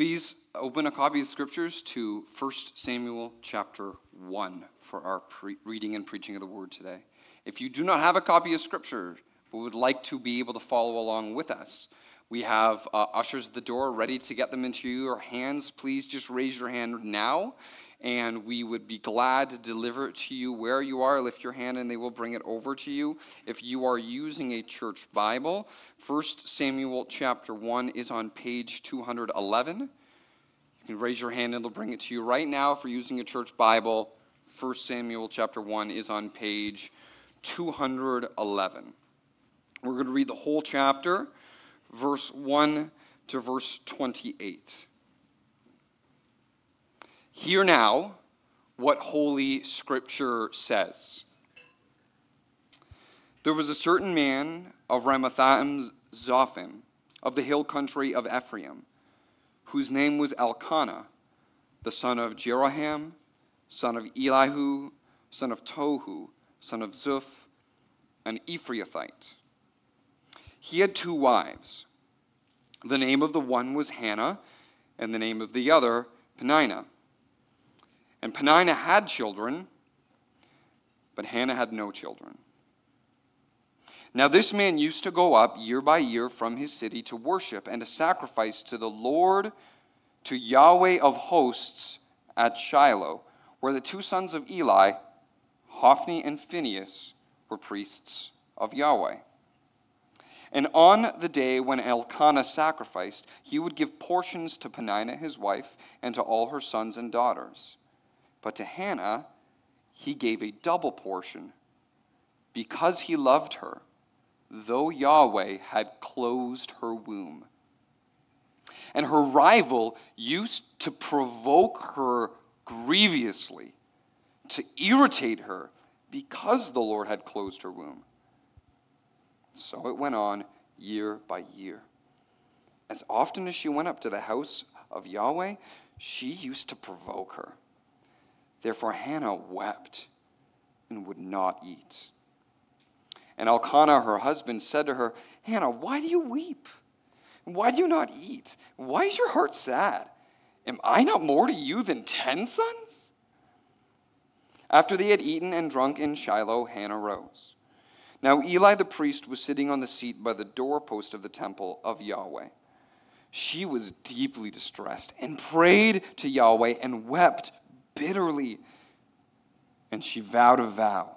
Please open a copy of Scriptures to 1 Samuel chapter 1 for our pre- reading and preaching of the Word today. If you do not have a copy of Scripture, but would like to be able to follow along with us, we have uh, ushers at the door ready to get them into your hands. Please just raise your hand now, and we would be glad to deliver it to you where you are. Lift your hand, and they will bring it over to you. If you are using a church Bible, 1 Samuel chapter 1 is on page 211. You can raise your hand, and they'll bring it to you right now. If you're using a church Bible, 1 Samuel chapter 1 is on page 211. We're going to read the whole chapter verse 1 to verse 28. Hear now what Holy Scripture says. There was a certain man of Ramathaim Zophim, of the hill country of Ephraim, whose name was Elkanah, the son of Jeroham, son of Elihu, son of Tohu, son of Zuph, an Ephrathite. He had two wives. The name of the one was Hannah, and the name of the other, Peninnah. And Peninnah had children, but Hannah had no children. Now, this man used to go up year by year from his city to worship and to sacrifice to the Lord, to Yahweh of hosts at Shiloh, where the two sons of Eli, Hophni and Phinehas, were priests of Yahweh. And on the day when Elkanah sacrificed, he would give portions to Peninnah his wife and to all her sons and daughters. But to Hannah he gave a double portion because he loved her, though Yahweh had closed her womb. And her rival used to provoke her grievously, to irritate her, because the Lord had closed her womb. So it went on year by year. As often as she went up to the house of Yahweh, she used to provoke her. Therefore Hannah wept and would not eat. And Elkanah, her husband, said to her, Hannah, why do you weep? Why do you not eat? Why is your heart sad? Am I not more to you than ten sons? After they had eaten and drunk in Shiloh, Hannah rose. Now Eli the priest was sitting on the seat by the doorpost of the temple of Yahweh. She was deeply distressed and prayed to Yahweh and wept bitterly. And she vowed a vow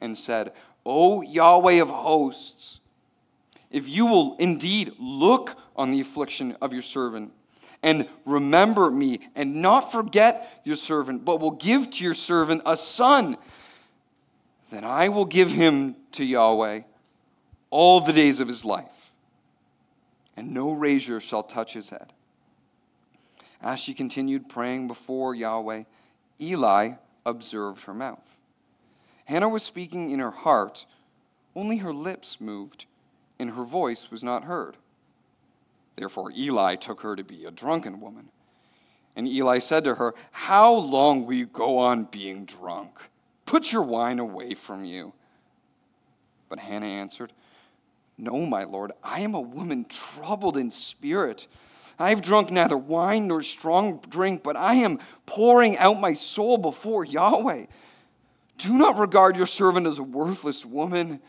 and said, O Yahweh of hosts, if you will indeed look on the affliction of your servant and remember me and not forget your servant, but will give to your servant a son then I will give him to Yahweh all the days of his life, and no razor shall touch his head. As she continued praying before Yahweh, Eli observed her mouth. Hannah was speaking in her heart, only her lips moved, and her voice was not heard. Therefore Eli took her to be a drunken woman. And Eli said to her, How long will you go on being drunk? Put your wine away from you. But Hannah answered, No, my lord, I am a woman troubled in spirit. I have drunk neither wine nor strong drink, but I am pouring out my soul before Yahweh. Do not regard your servant as a worthless woman,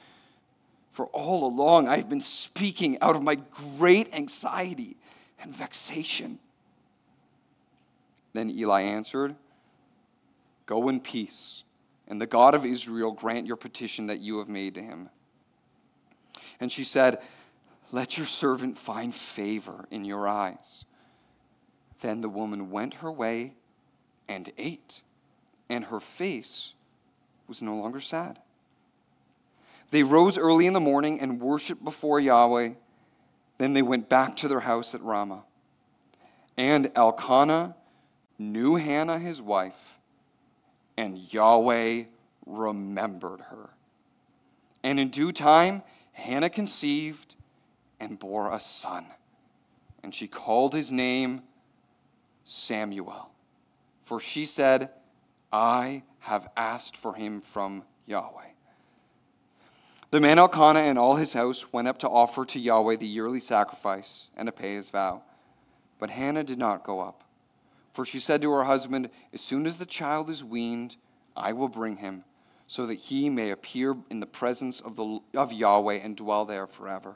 for all along I have been speaking out of my great anxiety and vexation. Then Eli answered, Go in peace and the God of Israel grant your petition that you have made to him. And she said, Let your servant find favor in your eyes. Then the woman went her way and ate, and her face was no longer sad. They rose early in the morning and worshiped before Yahweh. Then they went back to their house at Ramah. And Elkanah knew Hannah his wife and Yahweh remembered her. And in due time, Hannah conceived and bore a son. And she called his name Samuel. For she said, I have asked for him from Yahweh. The man Elkanah and all his house went up to offer to Yahweh the yearly sacrifice and to pay his vow. But Hannah did not go up. For she said to her husband, As soon as the child is weaned, I will bring him, so that he may appear in the presence of, the, of Yahweh and dwell there forever.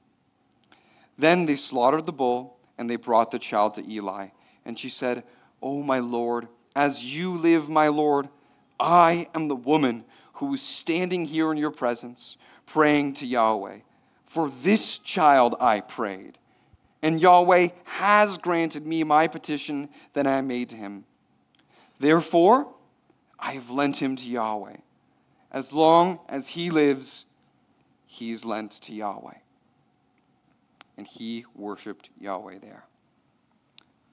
Then they slaughtered the bull, and they brought the child to Eli. And she said, O my Lord, as you live, my Lord, I am the woman who is standing here in your presence, praying to Yahweh. For this child I prayed, and Yahweh has granted me my petition that I made to him. Therefore, I have lent him to Yahweh. As long as he lives, he is lent to Yahweh. And he worshiped Yahweh there.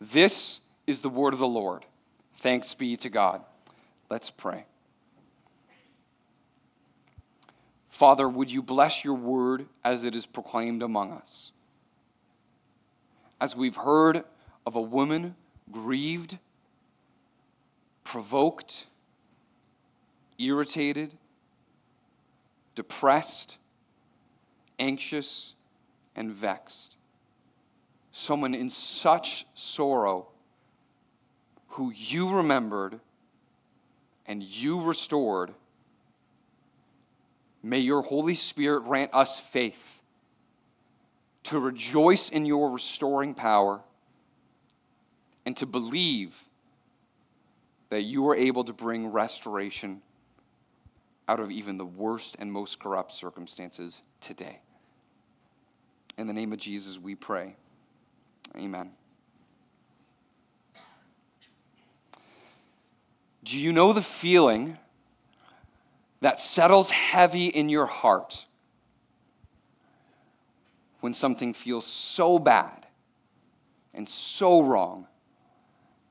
This is the word of the Lord. Thanks be to God. Let's pray. Father, would you bless your word as it is proclaimed among us? As we've heard of a woman grieved, provoked, irritated, depressed, anxious, and vexed. Someone in such sorrow who you remembered and you restored May your Holy Spirit grant us faith to rejoice in your restoring power and to believe that you are able to bring restoration out of even the worst and most corrupt circumstances today. In the name of Jesus, we pray. Amen. Do you know the feeling? that settles heavy in your heart when something feels so bad and so wrong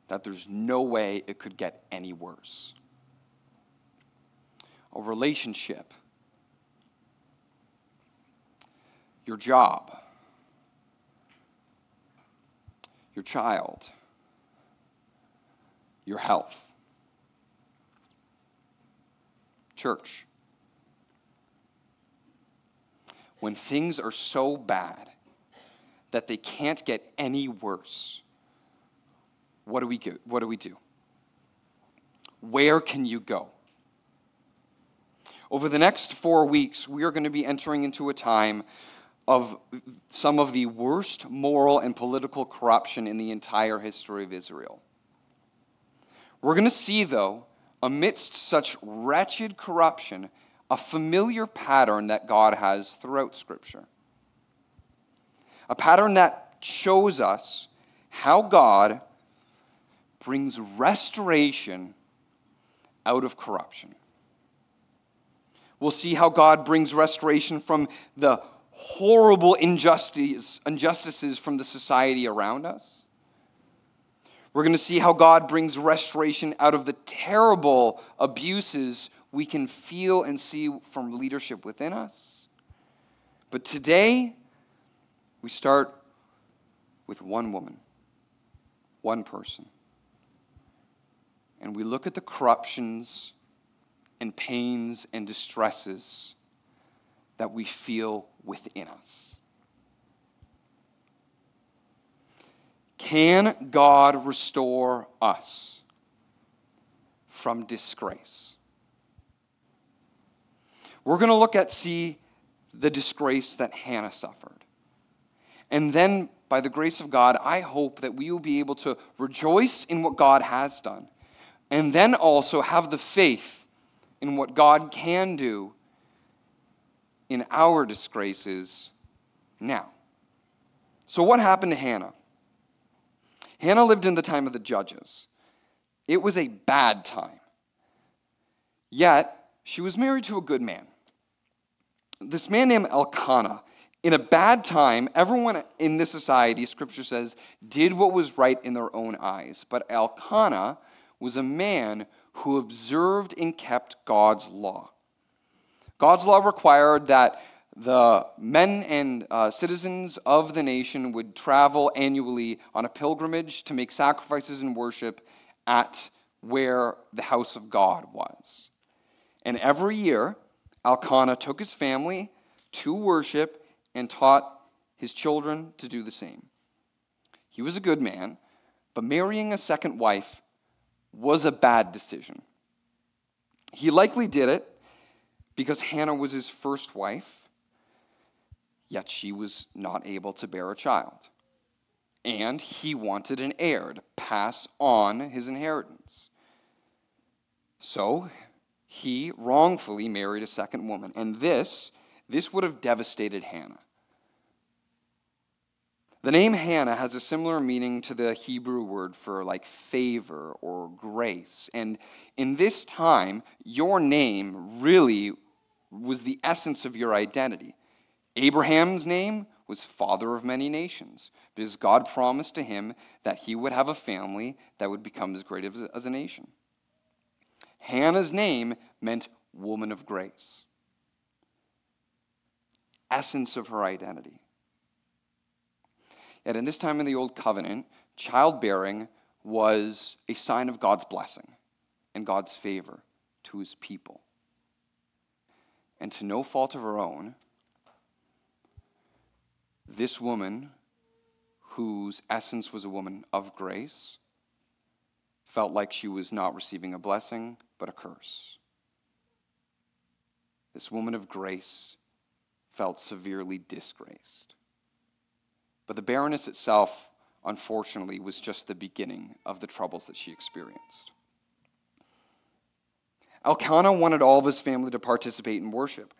that there's no way it could get any worse. A relationship, your job, your child, your health Church, when things are so bad that they can't get any worse, what do we do? What do we do? Where can you go? Over the next four weeks, we are going to be entering into a time of some of the worst moral and political corruption in the entire history of Israel. We're going to see, though, amidst such wretched corruption, a familiar pattern that God has throughout Scripture. A pattern that shows us how God brings restoration out of corruption. We'll see how God brings restoration from the horrible injustice, injustices from the society around us. We're going to see how God brings restoration out of the terrible abuses we can feel and see from leadership within us. But today, we start with one woman, one person. And we look at the corruptions and pains and distresses that we feel within us. Can God restore us from disgrace? We're going to look at, see, the disgrace that Hannah suffered. And then, by the grace of God, I hope that we will be able to rejoice in what God has done. And then also have the faith in what God can do in our disgraces now. So, what happened to Hannah? Hannah lived in the time of the judges. It was a bad time. Yet, she was married to a good man. This man named Elkanah, In a bad time, everyone in this society, scripture says, did what was right in their own eyes. But Elkanah was a man who observed and kept God's law. God's law required that the men and uh, citizens of the nation would travel annually on a pilgrimage to make sacrifices and worship at where the house of God was. And every year, Elkanah took his family to worship and taught his children to do the same. He was a good man, but marrying a second wife was a bad decision. He likely did it because Hannah was his first wife, yet she was not able to bear a child. And he wanted an heir to pass on his inheritance. So he wrongfully married a second woman, and this this would have devastated Hannah. The name Hannah has a similar meaning to the Hebrew word for like favor or grace. And in this time, your name really was the essence of your identity. Abraham's name was father of many nations because God promised to him that he would have a family that would become as great as a, as a nation. Hannah's name meant woman of grace, essence of her identity. Yet in this time in the Old Covenant, childbearing was a sign of God's blessing and God's favor to his people. And to no fault of her own, this woman, whose essence was a woman of grace, felt like she was not receiving a blessing, but a curse. This woman of grace felt severely disgraced. But the barrenness itself, unfortunately, was just the beginning of the troubles that she experienced. Elkanah wanted all of his family to participate in worship.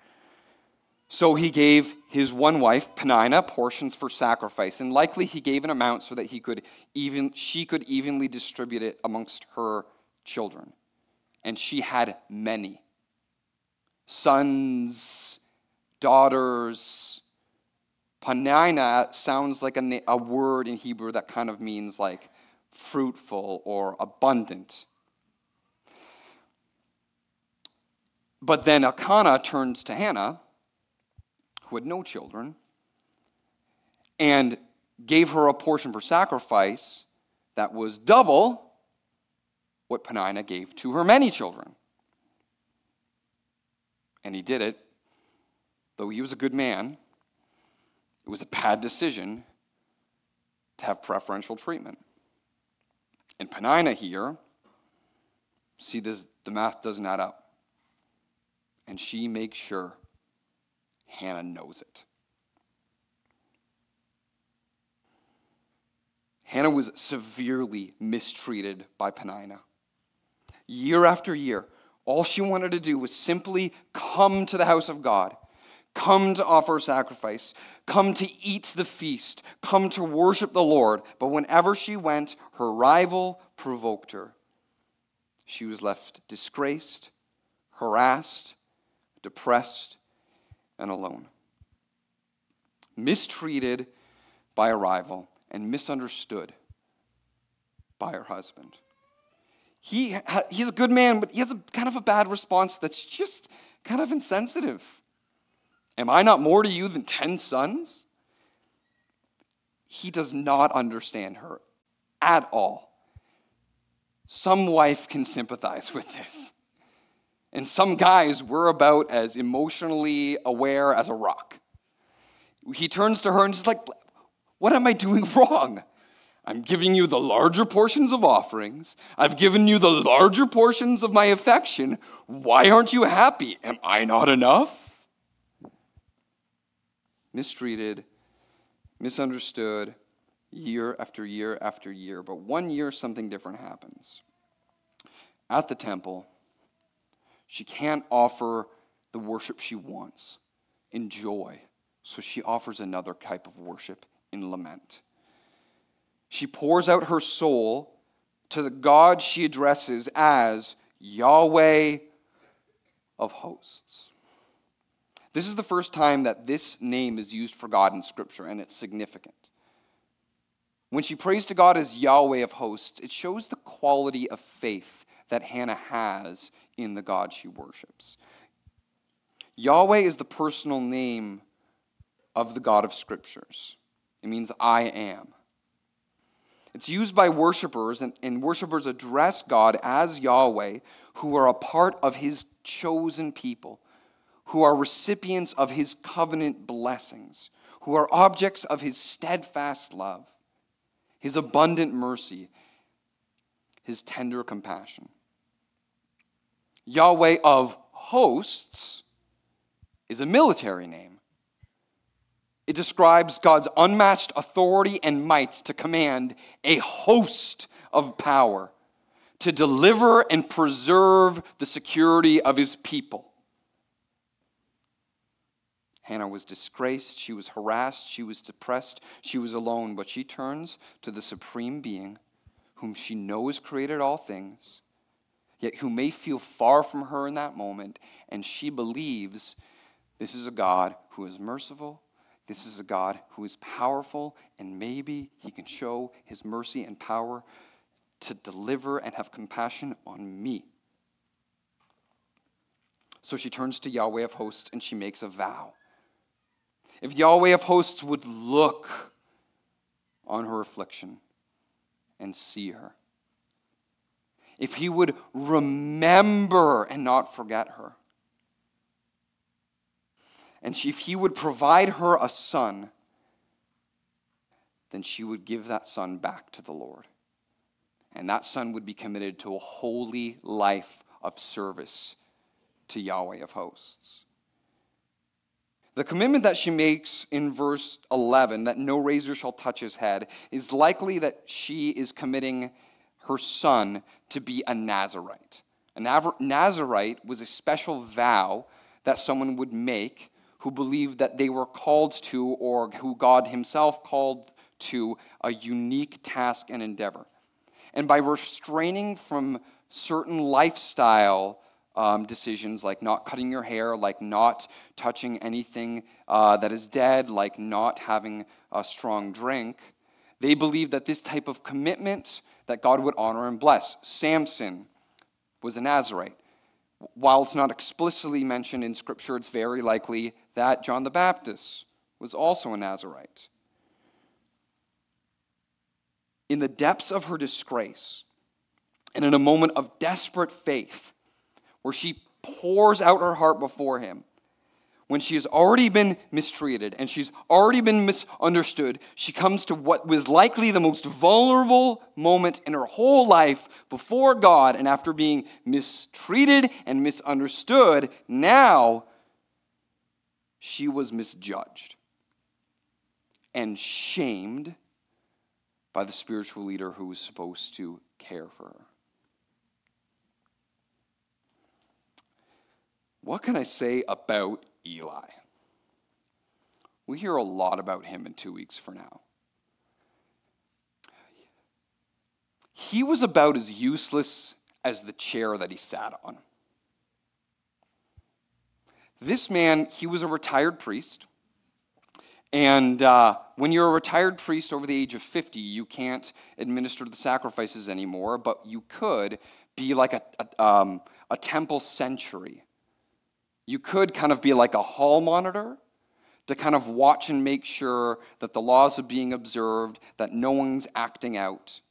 So he gave his one wife, Peninnah, portions for sacrifice, and likely he gave an amount so that he could even, she could evenly distribute it amongst her children. And she had many sons, daughters, Peninnah sounds like a, a word in Hebrew that kind of means like fruitful or abundant. But then Elkanah turns to Hannah, who had no children, and gave her a portion for sacrifice that was double what Peninnah gave to her many children. And he did it, though he was a good man it was a bad decision to have preferential treatment. And Peninnah here, see, this, the math doesn't add up. And she makes sure Hannah knows it. Hannah was severely mistreated by Peninnah. Year after year, all she wanted to do was simply come to the house of God come to offer sacrifice, come to eat the feast, come to worship the Lord. But whenever she went, her rival provoked her. She was left disgraced, harassed, depressed, and alone. Mistreated by a rival and misunderstood by her husband. He, he's a good man, but he has a kind of a bad response that's just kind of insensitive. Am I not more to you than 10 sons? He does not understand her at all. Some wife can sympathize with this. And some guys were about as emotionally aware as a rock. He turns to her and is like, What am I doing wrong? I'm giving you the larger portions of offerings. I've given you the larger portions of my affection. Why aren't you happy? Am I not enough? mistreated, misunderstood year after year after year. But one year, something different happens. At the temple, she can't offer the worship she wants in joy, so she offers another type of worship in lament. She pours out her soul to the God she addresses as Yahweh of hosts. This is the first time that this name is used for God in Scripture, and it's significant. When she prays to God as Yahweh of hosts, it shows the quality of faith that Hannah has in the God she worships. Yahweh is the personal name of the God of Scriptures. It means I am. It's used by worshipers, and, and worshipers address God as Yahweh, who are a part of His chosen people, who are recipients of His covenant blessings, who are objects of His steadfast love, His abundant mercy, His tender compassion. Yahweh of hosts is a military name. It describes God's unmatched authority and might to command a host of power to deliver and preserve the security of his people. Hannah was disgraced, she was harassed, she was depressed, she was alone, but she turns to the supreme being whom she knows created all things, yet who may feel far from her in that moment, and she believes this is a God who is merciful. This is a God who is powerful, and maybe he can show his mercy and power to deliver and have compassion on me. So she turns to Yahweh of hosts and she makes a vow. If Yahweh of hosts would look on her affliction and see her, if he would remember and not forget her, and if he would provide her a son, then she would give that son back to the Lord. And that son would be committed to a holy life of service to Yahweh of hosts. The commitment that she makes in verse 11, that no razor shall touch his head, is likely that she is committing her son to be a Nazarite. A Nazarite was a special vow that someone would make who believed that they were called to, or who God Himself called to, a unique task and endeavor. And by restraining from certain lifestyle um, decisions, like not cutting your hair, like not touching anything uh, that is dead, like not having a strong drink, they believed that this type of commitment that God would honor and bless. Samson was a Nazarite. While it's not explicitly mentioned in Scripture, it's very likely that John the Baptist was also a Nazarite. In the depths of her disgrace, and in a moment of desperate faith, where she pours out her heart before him, when she has already been mistreated and she's already been misunderstood, she comes to what was likely the most vulnerable moment in her whole life before God. And after being mistreated and misunderstood, now she was misjudged and shamed by the spiritual leader who was supposed to care for her. What can I say about Eli? We hear a lot about him in two weeks for now. He was about as useless as the chair that he sat on. This man, he was a retired priest. And uh, when you're a retired priest over the age of 50, you can't administer the sacrifices anymore, but you could be like a, a, um, a temple sentry you could kind of be like a hall monitor to kind of watch and make sure that the laws are being observed, that no one's acting out.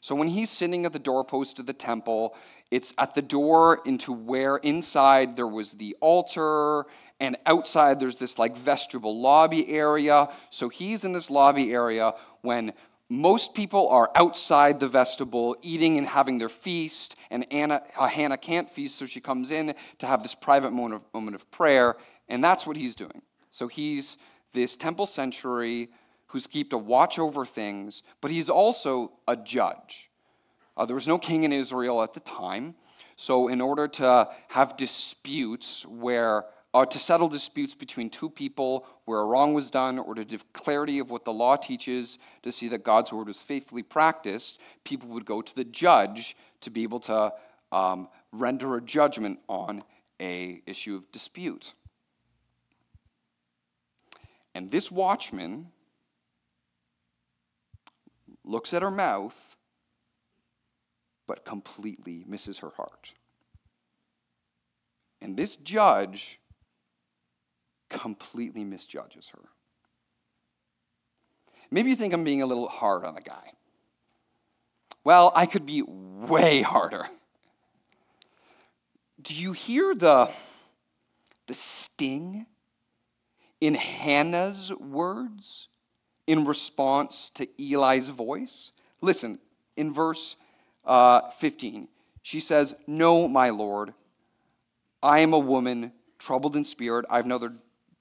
So when he's sitting at the doorpost of the temple, it's at the door into where inside there was the altar, and outside there's this like vestibule lobby area. So he's in this lobby area when most people are outside the vestibule eating and having their feast, and Anna, uh, Hannah can't feast, so she comes in to have this private moment of, moment of prayer, and that's what he's doing. So he's this temple sentry who's kept a watch over things, but he's also a judge. Uh, there was no king in Israel at the time, so in order to have disputes where to settle disputes between two people where a wrong was done or to give clarity of what the law teaches to see that God's word was faithfully practiced, people would go to the judge to be able to um, render a judgment on a issue of dispute. And this watchman looks at her mouth, but completely misses her heart. And this judge completely misjudges her. Maybe you think I'm being a little hard on the guy. Well, I could be way harder. Do you hear the, the sting in Hannah's words in response to Eli's voice? Listen, in verse uh, 15, she says, No, my Lord, I am a woman troubled in spirit. I've neither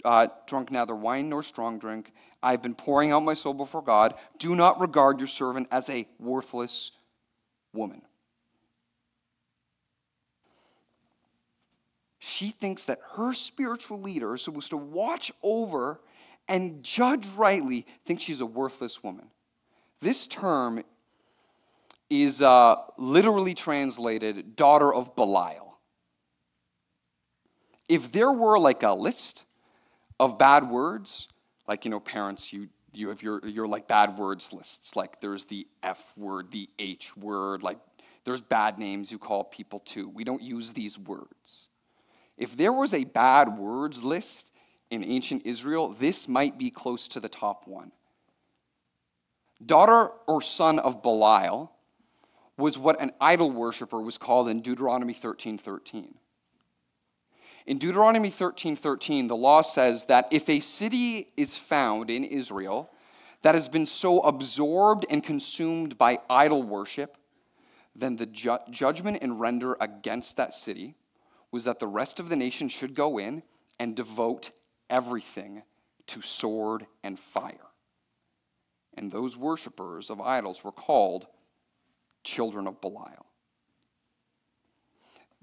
uh, drunk neither wine nor strong drink. I've been pouring out my soul before God. Do not regard your servant as a worthless woman. She thinks that her spiritual leader is supposed to watch over and judge rightly, thinks she's a worthless woman. This term is uh, literally translated daughter of Belial. If there were like a list of bad words, like, you know, parents, you, you have your, your like bad words lists. Like there's the F word, the H word, like there's bad names you call people too. We don't use these words. If there was a bad words list in ancient Israel, this might be close to the top one. Daughter or son of Belial was what an idol worshiper was called in Deuteronomy 13 13. In Deuteronomy 13 13, the law says that if a city is found in Israel that has been so absorbed and consumed by idol worship, then the ju- judgment and render against that city was that the rest of the nation should go in and devote everything to sword and fire. And those worshippers of idols were called children of Belial.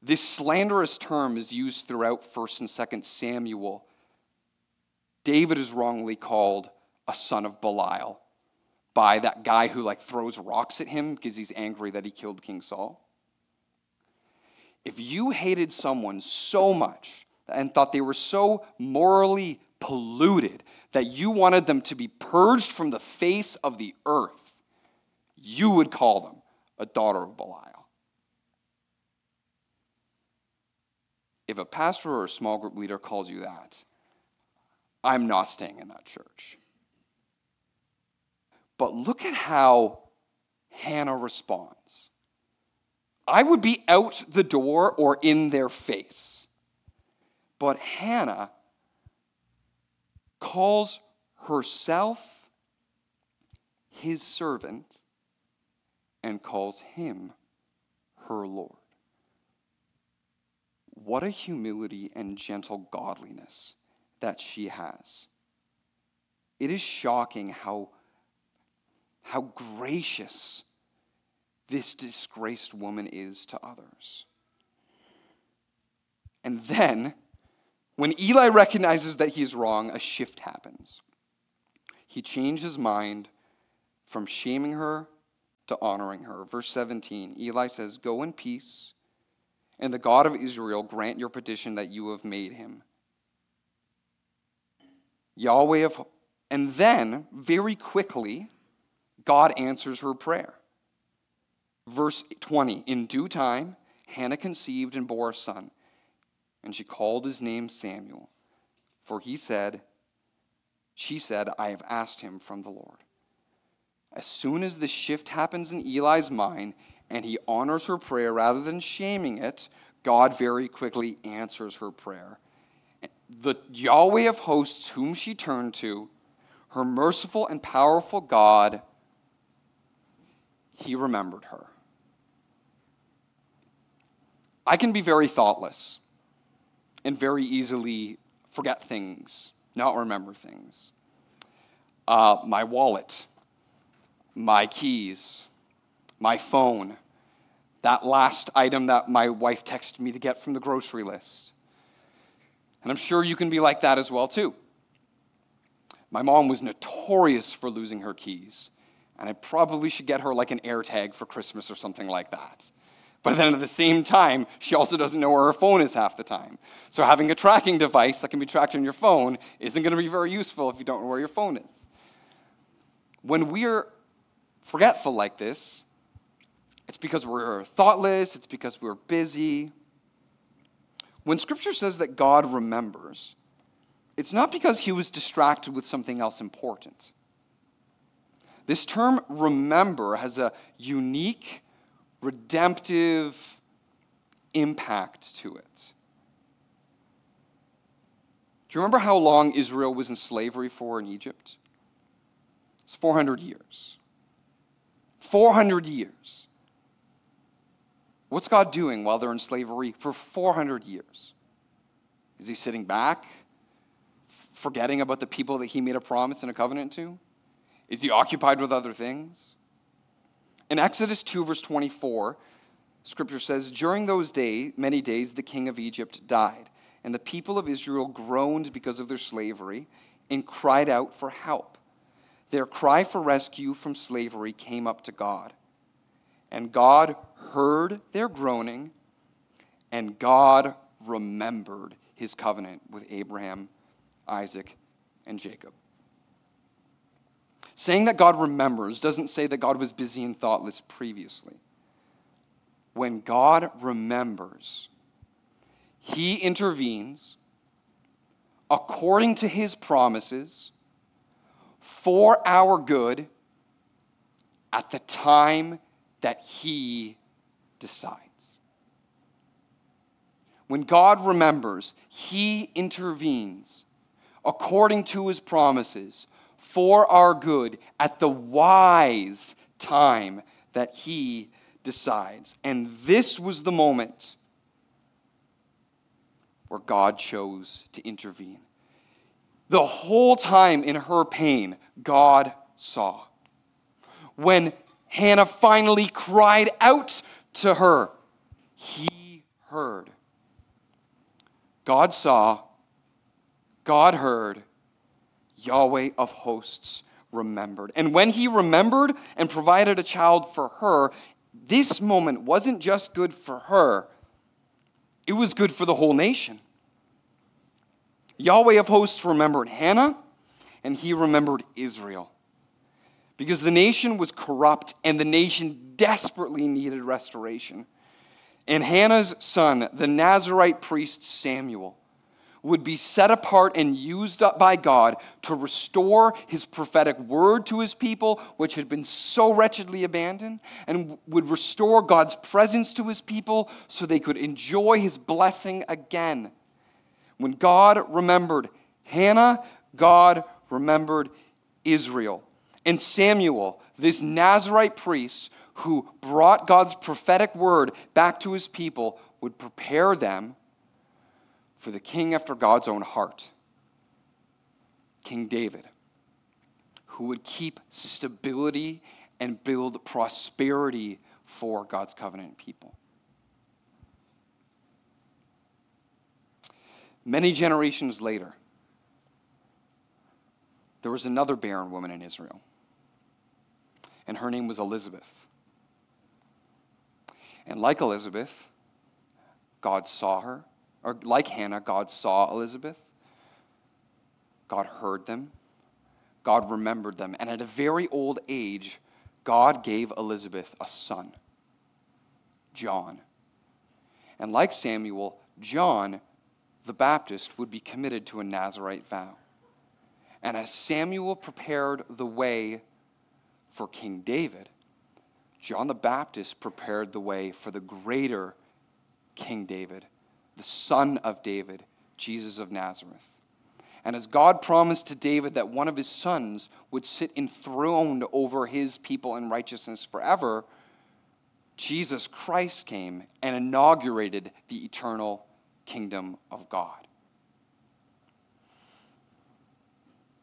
This slanderous term is used throughout 1st and 2nd Samuel. David is wrongly called a son of Belial by that guy who like throws rocks at him because he's angry that he killed King Saul. If you hated someone so much and thought they were so morally polluted that you wanted them to be purged from the face of the earth, you would call them a daughter of Belial. If a pastor or a small group leader calls you that, I'm not staying in that church. But look at how Hannah responds. I would be out the door or in their face. But Hannah calls herself his servant and calls him her Lord. What a humility and gentle godliness that she has. It is shocking how, how gracious this disgraced woman is to others. And then, when Eli recognizes that he is wrong, a shift happens. He changed his mind from shaming her to honoring her. Verse 17 Eli says, Go in peace and the God of Israel grant your petition that you have made him. Yahweh of. And then, very quickly, God answers her prayer. Verse 20 In due time, Hannah conceived and bore a son, and she called his name Samuel, for he said, She said, I have asked him from the Lord. As soon as the shift happens in Eli's mind, and he honors her prayer rather than shaming it, God very quickly answers her prayer. The Yahweh of hosts, whom she turned to, her merciful and powerful God, he remembered her. I can be very thoughtless and very easily forget things, not remember things. Uh, my wallet, my keys, my phone, that last item that my wife texted me to get from the grocery list. And I'm sure you can be like that as well, too. My mom was notorious for losing her keys, and I probably should get her like an AirTag for Christmas or something like that. But then at the same time, she also doesn't know where her phone is half the time. So having a tracking device that can be tracked on your phone isn't going to be very useful if you don't know where your phone is. When we're forgetful like this, it's because we're thoughtless, it's because we're busy. When scripture says that God remembers, it's not because he was distracted with something else important. This term remember has a unique, redemptive impact to it. Do you remember how long Israel was in slavery for in Egypt? It's 400 years. 400 years. What's God doing while they're in slavery for 400 years? Is he sitting back, forgetting about the people that he made a promise and a covenant to? Is he occupied with other things? In Exodus 2, verse 24, scripture says, During those days, many days, the king of Egypt died, and the people of Israel groaned because of their slavery and cried out for help. Their cry for rescue from slavery came up to God. And God heard their groaning, and God remembered his covenant with Abraham, Isaac, and Jacob. Saying that God remembers doesn't say that God was busy and thoughtless previously. When God remembers, He intervenes according to His promises for our good at the time that He decides. When God remembers, He intervenes according to His promises for our good at the wise time that He decides. And this was the moment where God chose to intervene. The whole time in her pain, God saw. When Hannah finally cried out to her, He heard. God saw, God heard, Yahweh of hosts remembered. And when he remembered and provided a child for her, this moment wasn't just good for her, it was good for the whole nation. Yahweh of hosts remembered Hannah, and he remembered Israel. Because the nation was corrupt and the nation desperately needed restoration. And Hannah's son, the Nazarite priest Samuel, would be set apart and used up by God to restore his prophetic word to his people, which had been so wretchedly abandoned, and would restore God's presence to his people so they could enjoy his blessing again. When God remembered Hannah, God remembered Israel. And Samuel, this Nazarite priest who brought God's prophetic word back to his people, would prepare them for the king after God's own heart, King David, who would keep stability and build prosperity for God's covenant people. Many generations later, there was another barren woman in Israel, and her name was Elizabeth. And like Elizabeth, God saw her or like Hannah, God saw Elizabeth, God heard them, God remembered them, and at a very old age, God gave Elizabeth a son, John. And like Samuel, John the Baptist would be committed to a Nazarite vow. And as Samuel prepared the way for King David, John the Baptist prepared the way for the greater King David, the son of David, Jesus of Nazareth. And as God promised to David that one of his sons would sit enthroned over his people in righteousness forever, Jesus Christ came and inaugurated the eternal kingdom of God.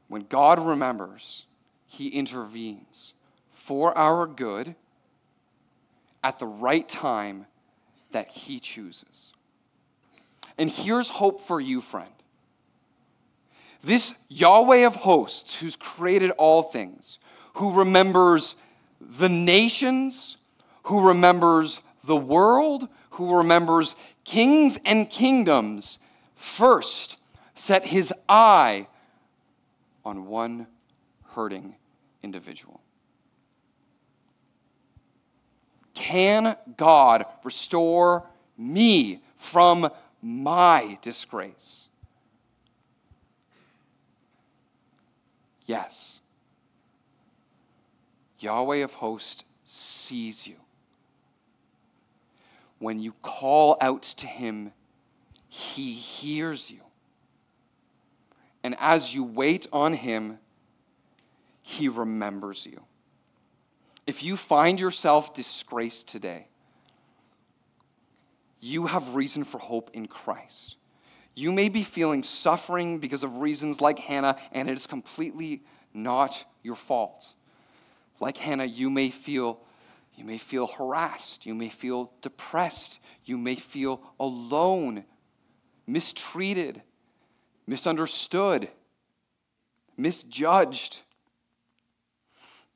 When God remembers, he intervenes for our good at the right time that he chooses. And here's hope for you, friend. This Yahweh of hosts, who's created all things, who remembers the nations, who remembers the world who remembers kings and kingdoms first set his eye on one hurting individual. Can God restore me from my disgrace? Yes. Yahweh of hosts sees you. When you call out to him, he hears you. And as you wait on him, he remembers you. If you find yourself disgraced today, you have reason for hope in Christ. You may be feeling suffering because of reasons like Hannah, and it is completely not your fault. Like Hannah, you may feel you may feel harassed, you may feel depressed, you may feel alone, mistreated, misunderstood, misjudged.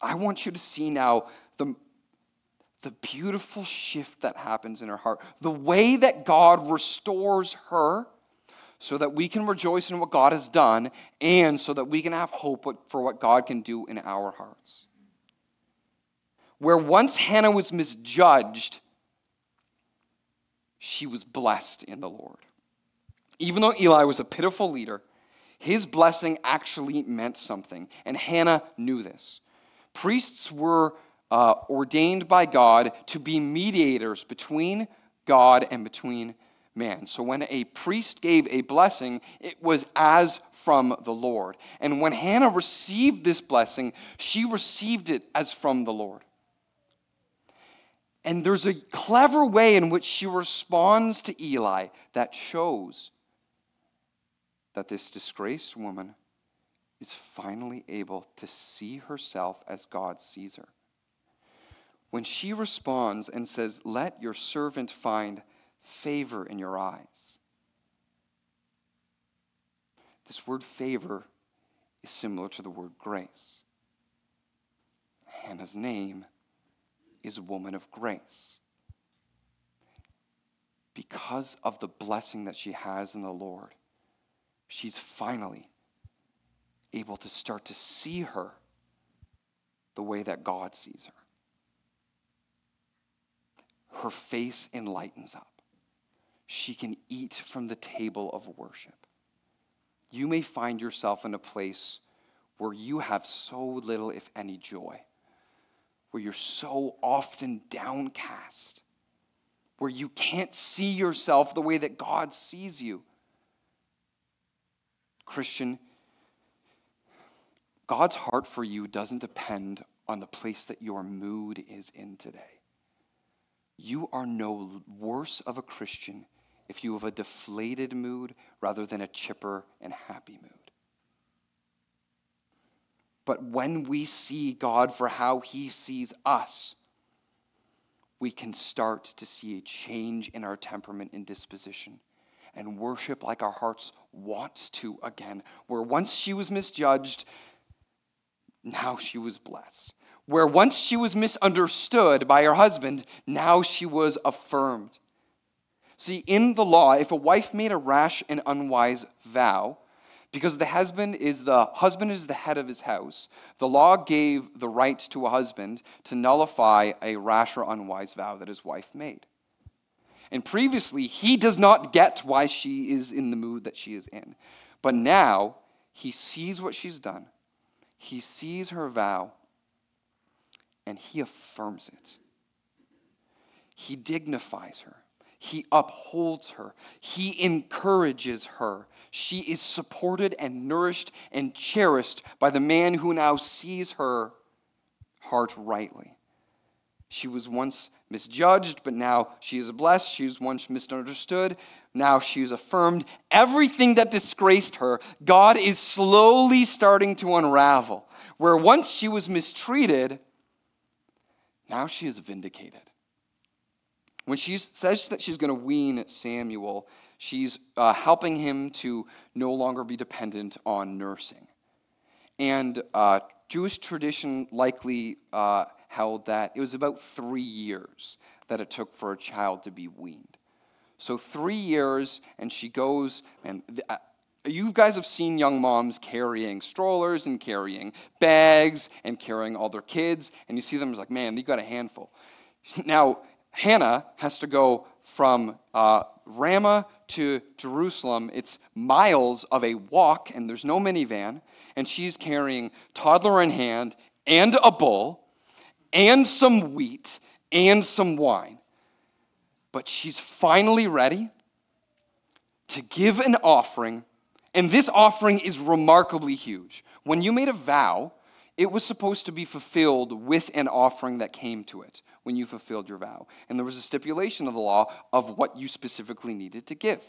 I want you to see now the, the beautiful shift that happens in her heart, the way that God restores her so that we can rejoice in what God has done and so that we can have hope for what God can do in our hearts. Where once Hannah was misjudged, she was blessed in the Lord. Even though Eli was a pitiful leader, his blessing actually meant something, and Hannah knew this. Priests were uh, ordained by God to be mediators between God and between man. So when a priest gave a blessing, it was as from the Lord. And when Hannah received this blessing, she received it as from the Lord. And there's a clever way in which she responds to Eli that shows that this disgraced woman is finally able to see herself as God sees her. When she responds and says, Let your servant find favor in your eyes. This word favor is similar to the word grace. Hannah's name is woman of grace. Because of the blessing that she has in the Lord, she's finally able to start to see her the way that God sees her. Her face enlightens up. She can eat from the table of worship. You may find yourself in a place where you have so little, if any, joy where you're so often downcast, where you can't see yourself the way that God sees you. Christian, God's heart for you doesn't depend on the place that your mood is in today. You are no worse of a Christian if you have a deflated mood rather than a chipper and happy mood. But when we see God for how he sees us, we can start to see a change in our temperament and disposition and worship like our hearts wants to again. Where once she was misjudged, now she was blessed. Where once she was misunderstood by her husband, now she was affirmed. See, in the law, if a wife made a rash and unwise vow, because the husband is the husband is the head of his house. The law gave the right to a husband to nullify a rash or unwise vow that his wife made. And previously, he does not get why she is in the mood that she is in. But now, he sees what she's done. He sees her vow, and he affirms it. He dignifies her. He upholds her. He encourages her. She is supported and nourished and cherished by the man who now sees her heart rightly. She was once misjudged, but now she is blessed. She was once misunderstood. Now she is affirmed. Everything that disgraced her, God is slowly starting to unravel. Where once she was mistreated, now she is vindicated. When she says that she's going to wean Samuel, she's uh, helping him to no longer be dependent on nursing. And uh, Jewish tradition likely uh, held that it was about three years that it took for a child to be weaned. So, three years, and she goes, and uh, you guys have seen young moms carrying strollers and carrying bags and carrying all their kids, and you see them as like, man, they got a handful. Now, Hannah has to go from uh, Ramah to Jerusalem. It's miles of a walk, and there's no minivan, and she's carrying toddler in hand and a bull and some wheat and some wine. But she's finally ready to give an offering, and this offering is remarkably huge. When you made a vow, it was supposed to be fulfilled with an offering that came to it when you fulfilled your vow. And there was a stipulation of the law of what you specifically needed to give.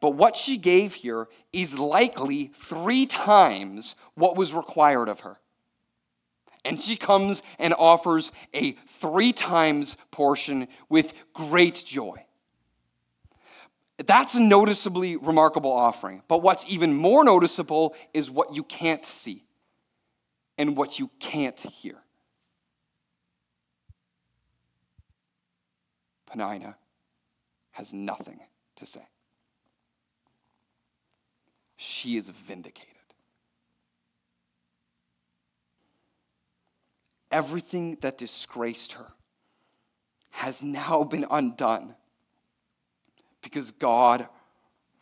But what she gave here is likely three times what was required of her. And she comes and offers a three times portion with great joy. That's a noticeably remarkable offering. But what's even more noticeable is what you can't see and what you can't hear. Peninnah has nothing to say. She is vindicated. Everything that disgraced her has now been undone because God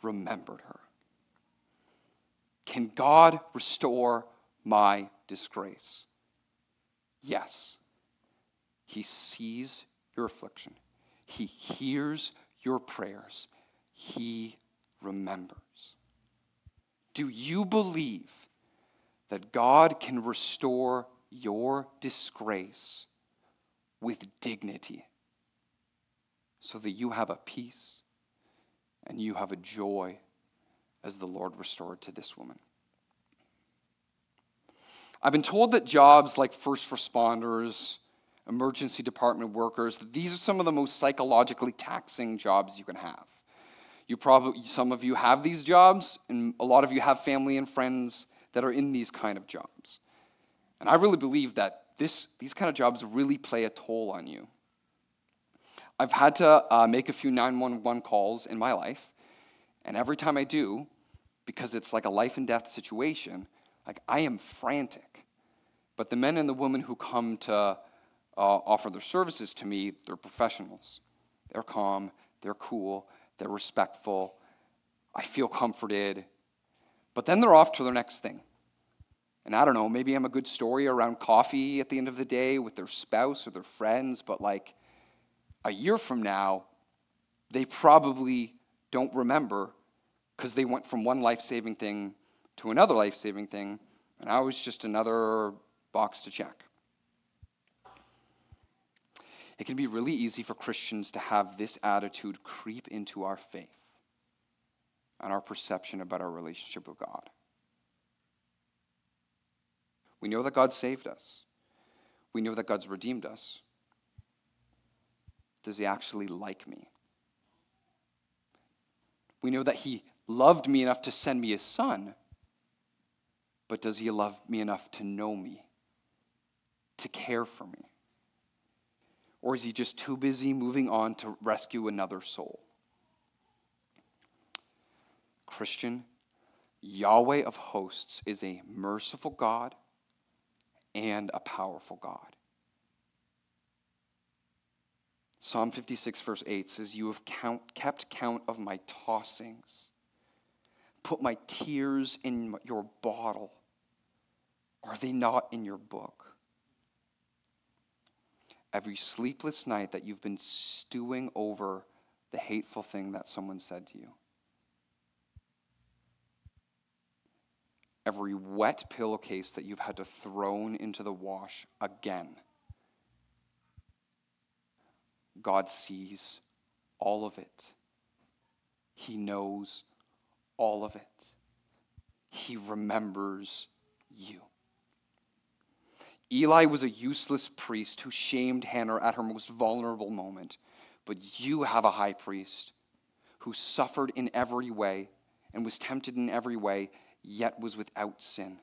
remembered her. Can God restore my disgrace? Yes. He sees your affliction. He hears your prayers. He remembers. Do you believe that God can restore your disgrace with dignity so that you have a peace and you have a joy as the Lord restored to this woman? I've been told that jobs like first responders, emergency department workers, these are some of the most psychologically taxing jobs you can have. You probably, some of you have these jobs, and a lot of you have family and friends that are in these kind of jobs. And I really believe that this, these kind of jobs really play a toll on you. I've had to uh, make a few 911 calls in my life, and every time I do, because it's like a life and death situation, like I am frantic. But the men and the women who come to uh, offer their services to me, they're professionals. They're calm, they're cool, they're respectful. I feel comforted. But then they're off to their next thing. And I don't know, maybe I'm a good story around coffee at the end of the day with their spouse or their friends, but like a year from now, they probably don't remember because they went from one life saving thing to another life saving thing, and I was just another box to check. It can be really easy for Christians to have this attitude creep into our faith and our perception about our relationship with God. We know that God saved us, we know that God's redeemed us. Does He actually like me? We know that He loved me enough to send me His Son, but does He love me enough to know me, to care for me? Or is he just too busy moving on to rescue another soul? Christian, Yahweh of hosts is a merciful God and a powerful God. Psalm 56, verse 8 says, You have count, kept count of my tossings, put my tears in your bottle. Are they not in your book? every sleepless night that you've been stewing over the hateful thing that someone said to you. Every wet pillowcase that you've had to thrown into the wash again. God sees all of it. He knows all of it. He remembers you. Eli was a useless priest who shamed Hannah at her most vulnerable moment. But you have a high priest who suffered in every way and was tempted in every way, yet was without sin,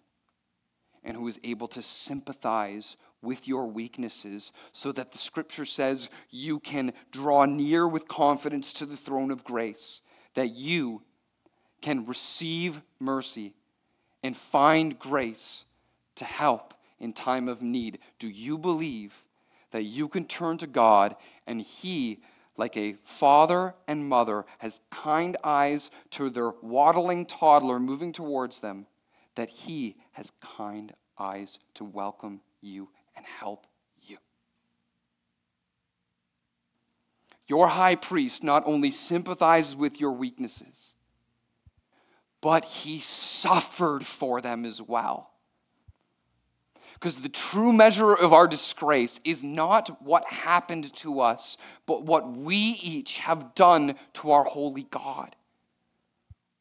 and who is able to sympathize with your weaknesses so that the scripture says you can draw near with confidence to the throne of grace, that you can receive mercy and find grace to help in time of need. Do you believe that you can turn to God and He, like a father and mother, has kind eyes to their waddling toddler moving towards them, that He has kind eyes to welcome you and help you? Your high priest not only sympathizes with your weaknesses, but he suffered for them as well. Because the true measure of our disgrace is not what happened to us, but what we each have done to our holy God.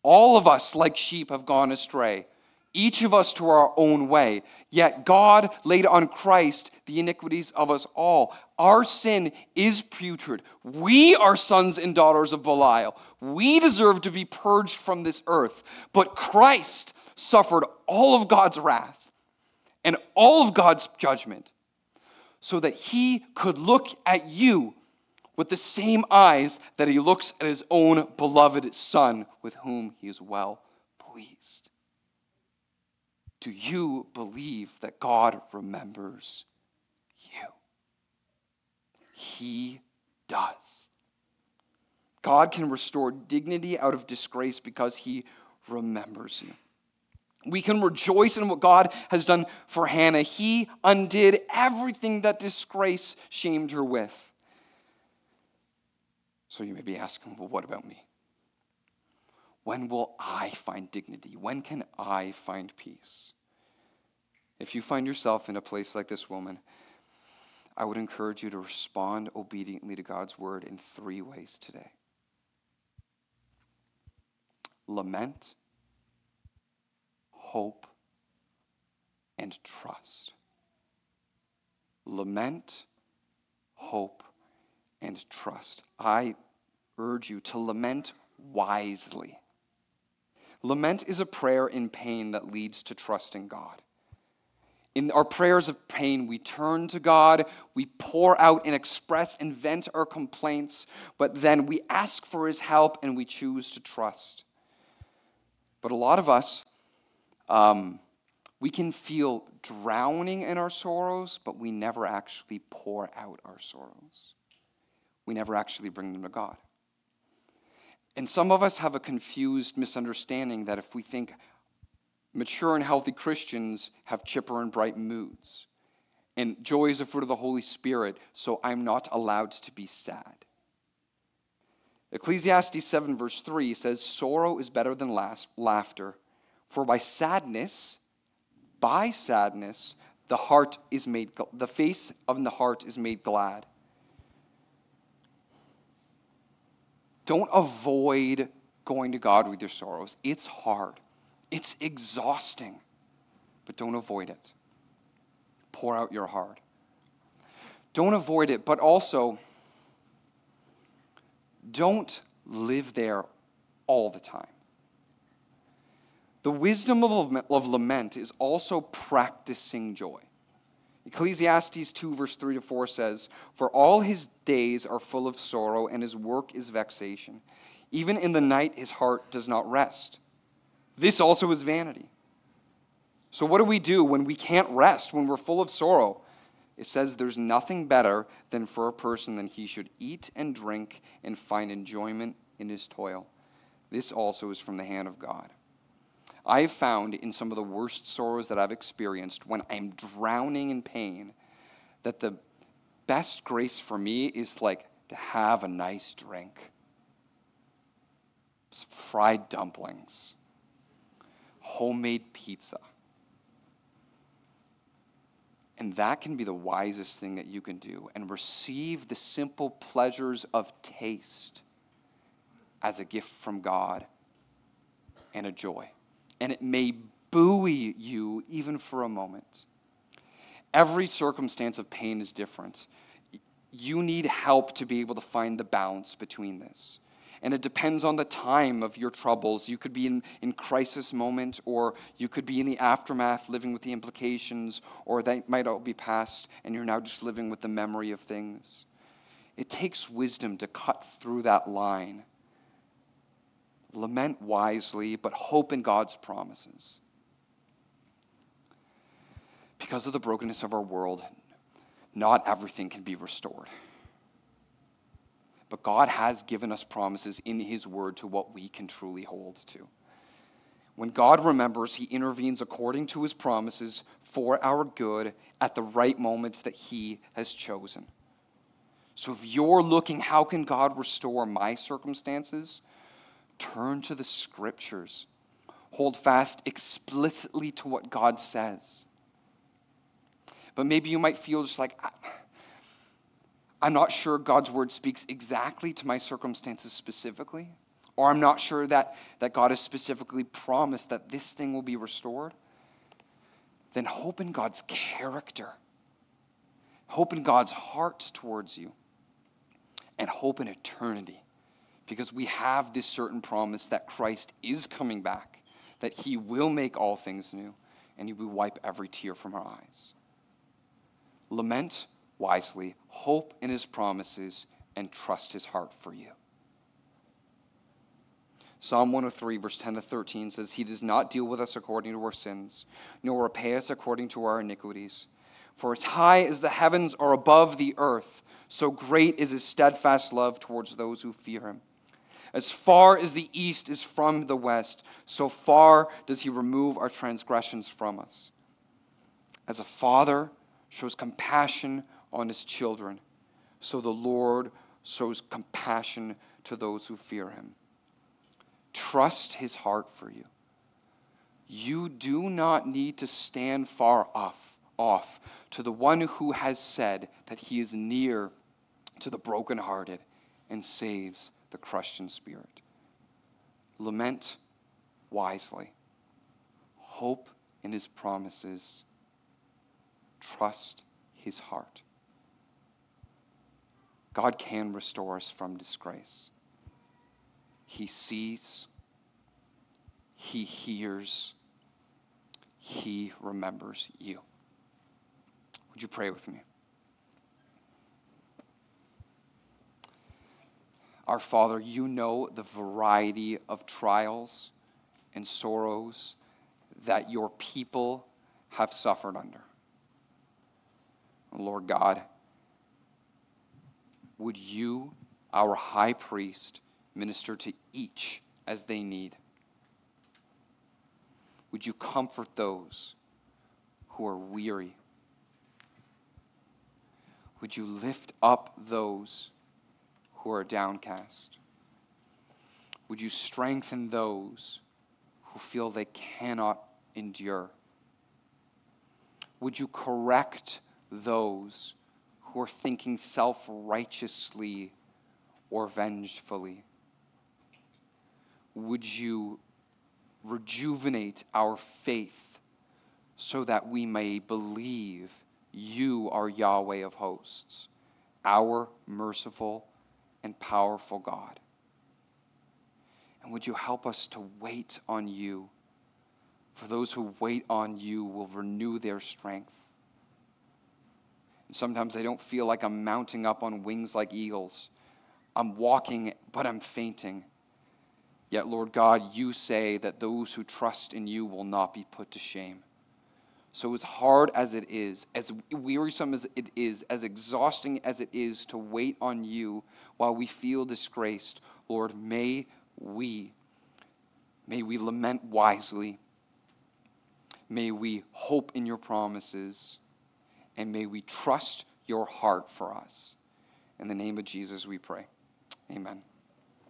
All of us, like sheep, have gone astray, each of us to our own way. Yet God laid on Christ the iniquities of us all. Our sin is putrid. We are sons and daughters of Belial. We deserve to be purged from this earth. But Christ suffered all of God's wrath and all of God's judgment so that he could look at you with the same eyes that he looks at his own beloved son with whom he is well pleased. Do you believe that God remembers you? He does. God can restore dignity out of disgrace because he remembers you. We can rejoice in what God has done for Hannah. He undid everything that disgrace shamed her with. So you may be asking, well, what about me? When will I find dignity? When can I find peace? If you find yourself in a place like this woman, I would encourage you to respond obediently to God's word in three ways today lament hope, and trust. Lament, hope, and trust. I urge you to lament wisely. Lament is a prayer in pain that leads to trust in God. In our prayers of pain, we turn to God, we pour out and express and vent our complaints, but then we ask for His help and we choose to trust. But a lot of us, um, we can feel drowning in our sorrows, but we never actually pour out our sorrows. We never actually bring them to God. And some of us have a confused misunderstanding that if we think mature and healthy Christians have chipper and bright moods, and joy is a fruit of the Holy Spirit, so I'm not allowed to be sad. Ecclesiastes 7, verse 3 says, Sorrow is better than laughter for by sadness, by sadness, the heart is made, the face of the heart is made glad. Don't avoid going to God with your sorrows. It's hard, it's exhausting, but don't avoid it. Pour out your heart. Don't avoid it, but also don't live there all the time. The wisdom of lament is also practicing joy. Ecclesiastes 2, verse 3 to 4 says, For all his days are full of sorrow, and his work is vexation. Even in the night his heart does not rest. This also is vanity. So, what do we do when we can't rest, when we're full of sorrow? It says there's nothing better than for a person than he should eat and drink and find enjoyment in his toil. This also is from the hand of God. I've found in some of the worst sorrows that I've experienced when I'm drowning in pain that the best grace for me is like to have a nice drink. Fried dumplings, homemade pizza. And that can be the wisest thing that you can do and receive the simple pleasures of taste as a gift from God and a joy and it may buoy you even for a moment. Every circumstance of pain is different. You need help to be able to find the balance between this. And it depends on the time of your troubles. You could be in, in crisis moment, or you could be in the aftermath, living with the implications, or they might all be past, and you're now just living with the memory of things. It takes wisdom to cut through that line. Lament wisely, but hope in God's promises. Because of the brokenness of our world, not everything can be restored. But God has given us promises in His Word to what we can truly hold to. When God remembers, He intervenes according to His promises for our good at the right moments that He has chosen. So if you're looking, how can God restore my circumstances? Turn to the Scriptures. Hold fast explicitly to what God says. But maybe you might feel just like, I'm not sure God's word speaks exactly to my circumstances specifically, or I'm not sure that, that God has specifically promised that this thing will be restored, then hope in God's character, hope in God's heart towards you, and hope in eternity. Because we have this certain promise that Christ is coming back, that he will make all things new, and he will wipe every tear from our eyes. Lament wisely, hope in his promises, and trust his heart for you. Psalm 103, verse 10 to 13 says, He does not deal with us according to our sins, nor repay us according to our iniquities. For as high as the heavens are above the earth, so great is his steadfast love towards those who fear him. As far as the east is from the west, so far does he remove our transgressions from us. As a father shows compassion on his children. So the Lord shows compassion to those who fear him. Trust his heart for you. You do not need to stand far off, off to the one who has said that he is near to the brokenhearted and saves the crushed in spirit. Lament wisely. Hope in his promises. Trust his heart. God can restore us from disgrace. He sees, He hears, He remembers you. Would you pray with me? Our Father, you know the variety of trials and sorrows that your people have suffered under. Lord God, would you, our high priest, minister to each as they need? Would you comfort those who are weary? Would you lift up those who are downcast? Would you strengthen those who feel they cannot endure? Would you correct those who are thinking self righteously or vengefully. Would you rejuvenate our faith so that we may believe you are Yahweh of hosts, our merciful and powerful God? And would you help us to wait on you? For those who wait on you will renew their strength. And sometimes I don't feel like I'm mounting up on wings like eagles. I'm walking, but I'm fainting. Yet, Lord God, you say that those who trust in you will not be put to shame. So, as hard as it is, as wearisome as it is, as exhausting as it is to wait on you while we feel disgraced, Lord, may we, may we lament wisely. May we hope in your promises and may we trust your heart for us. In the name of Jesus, we pray. Amen.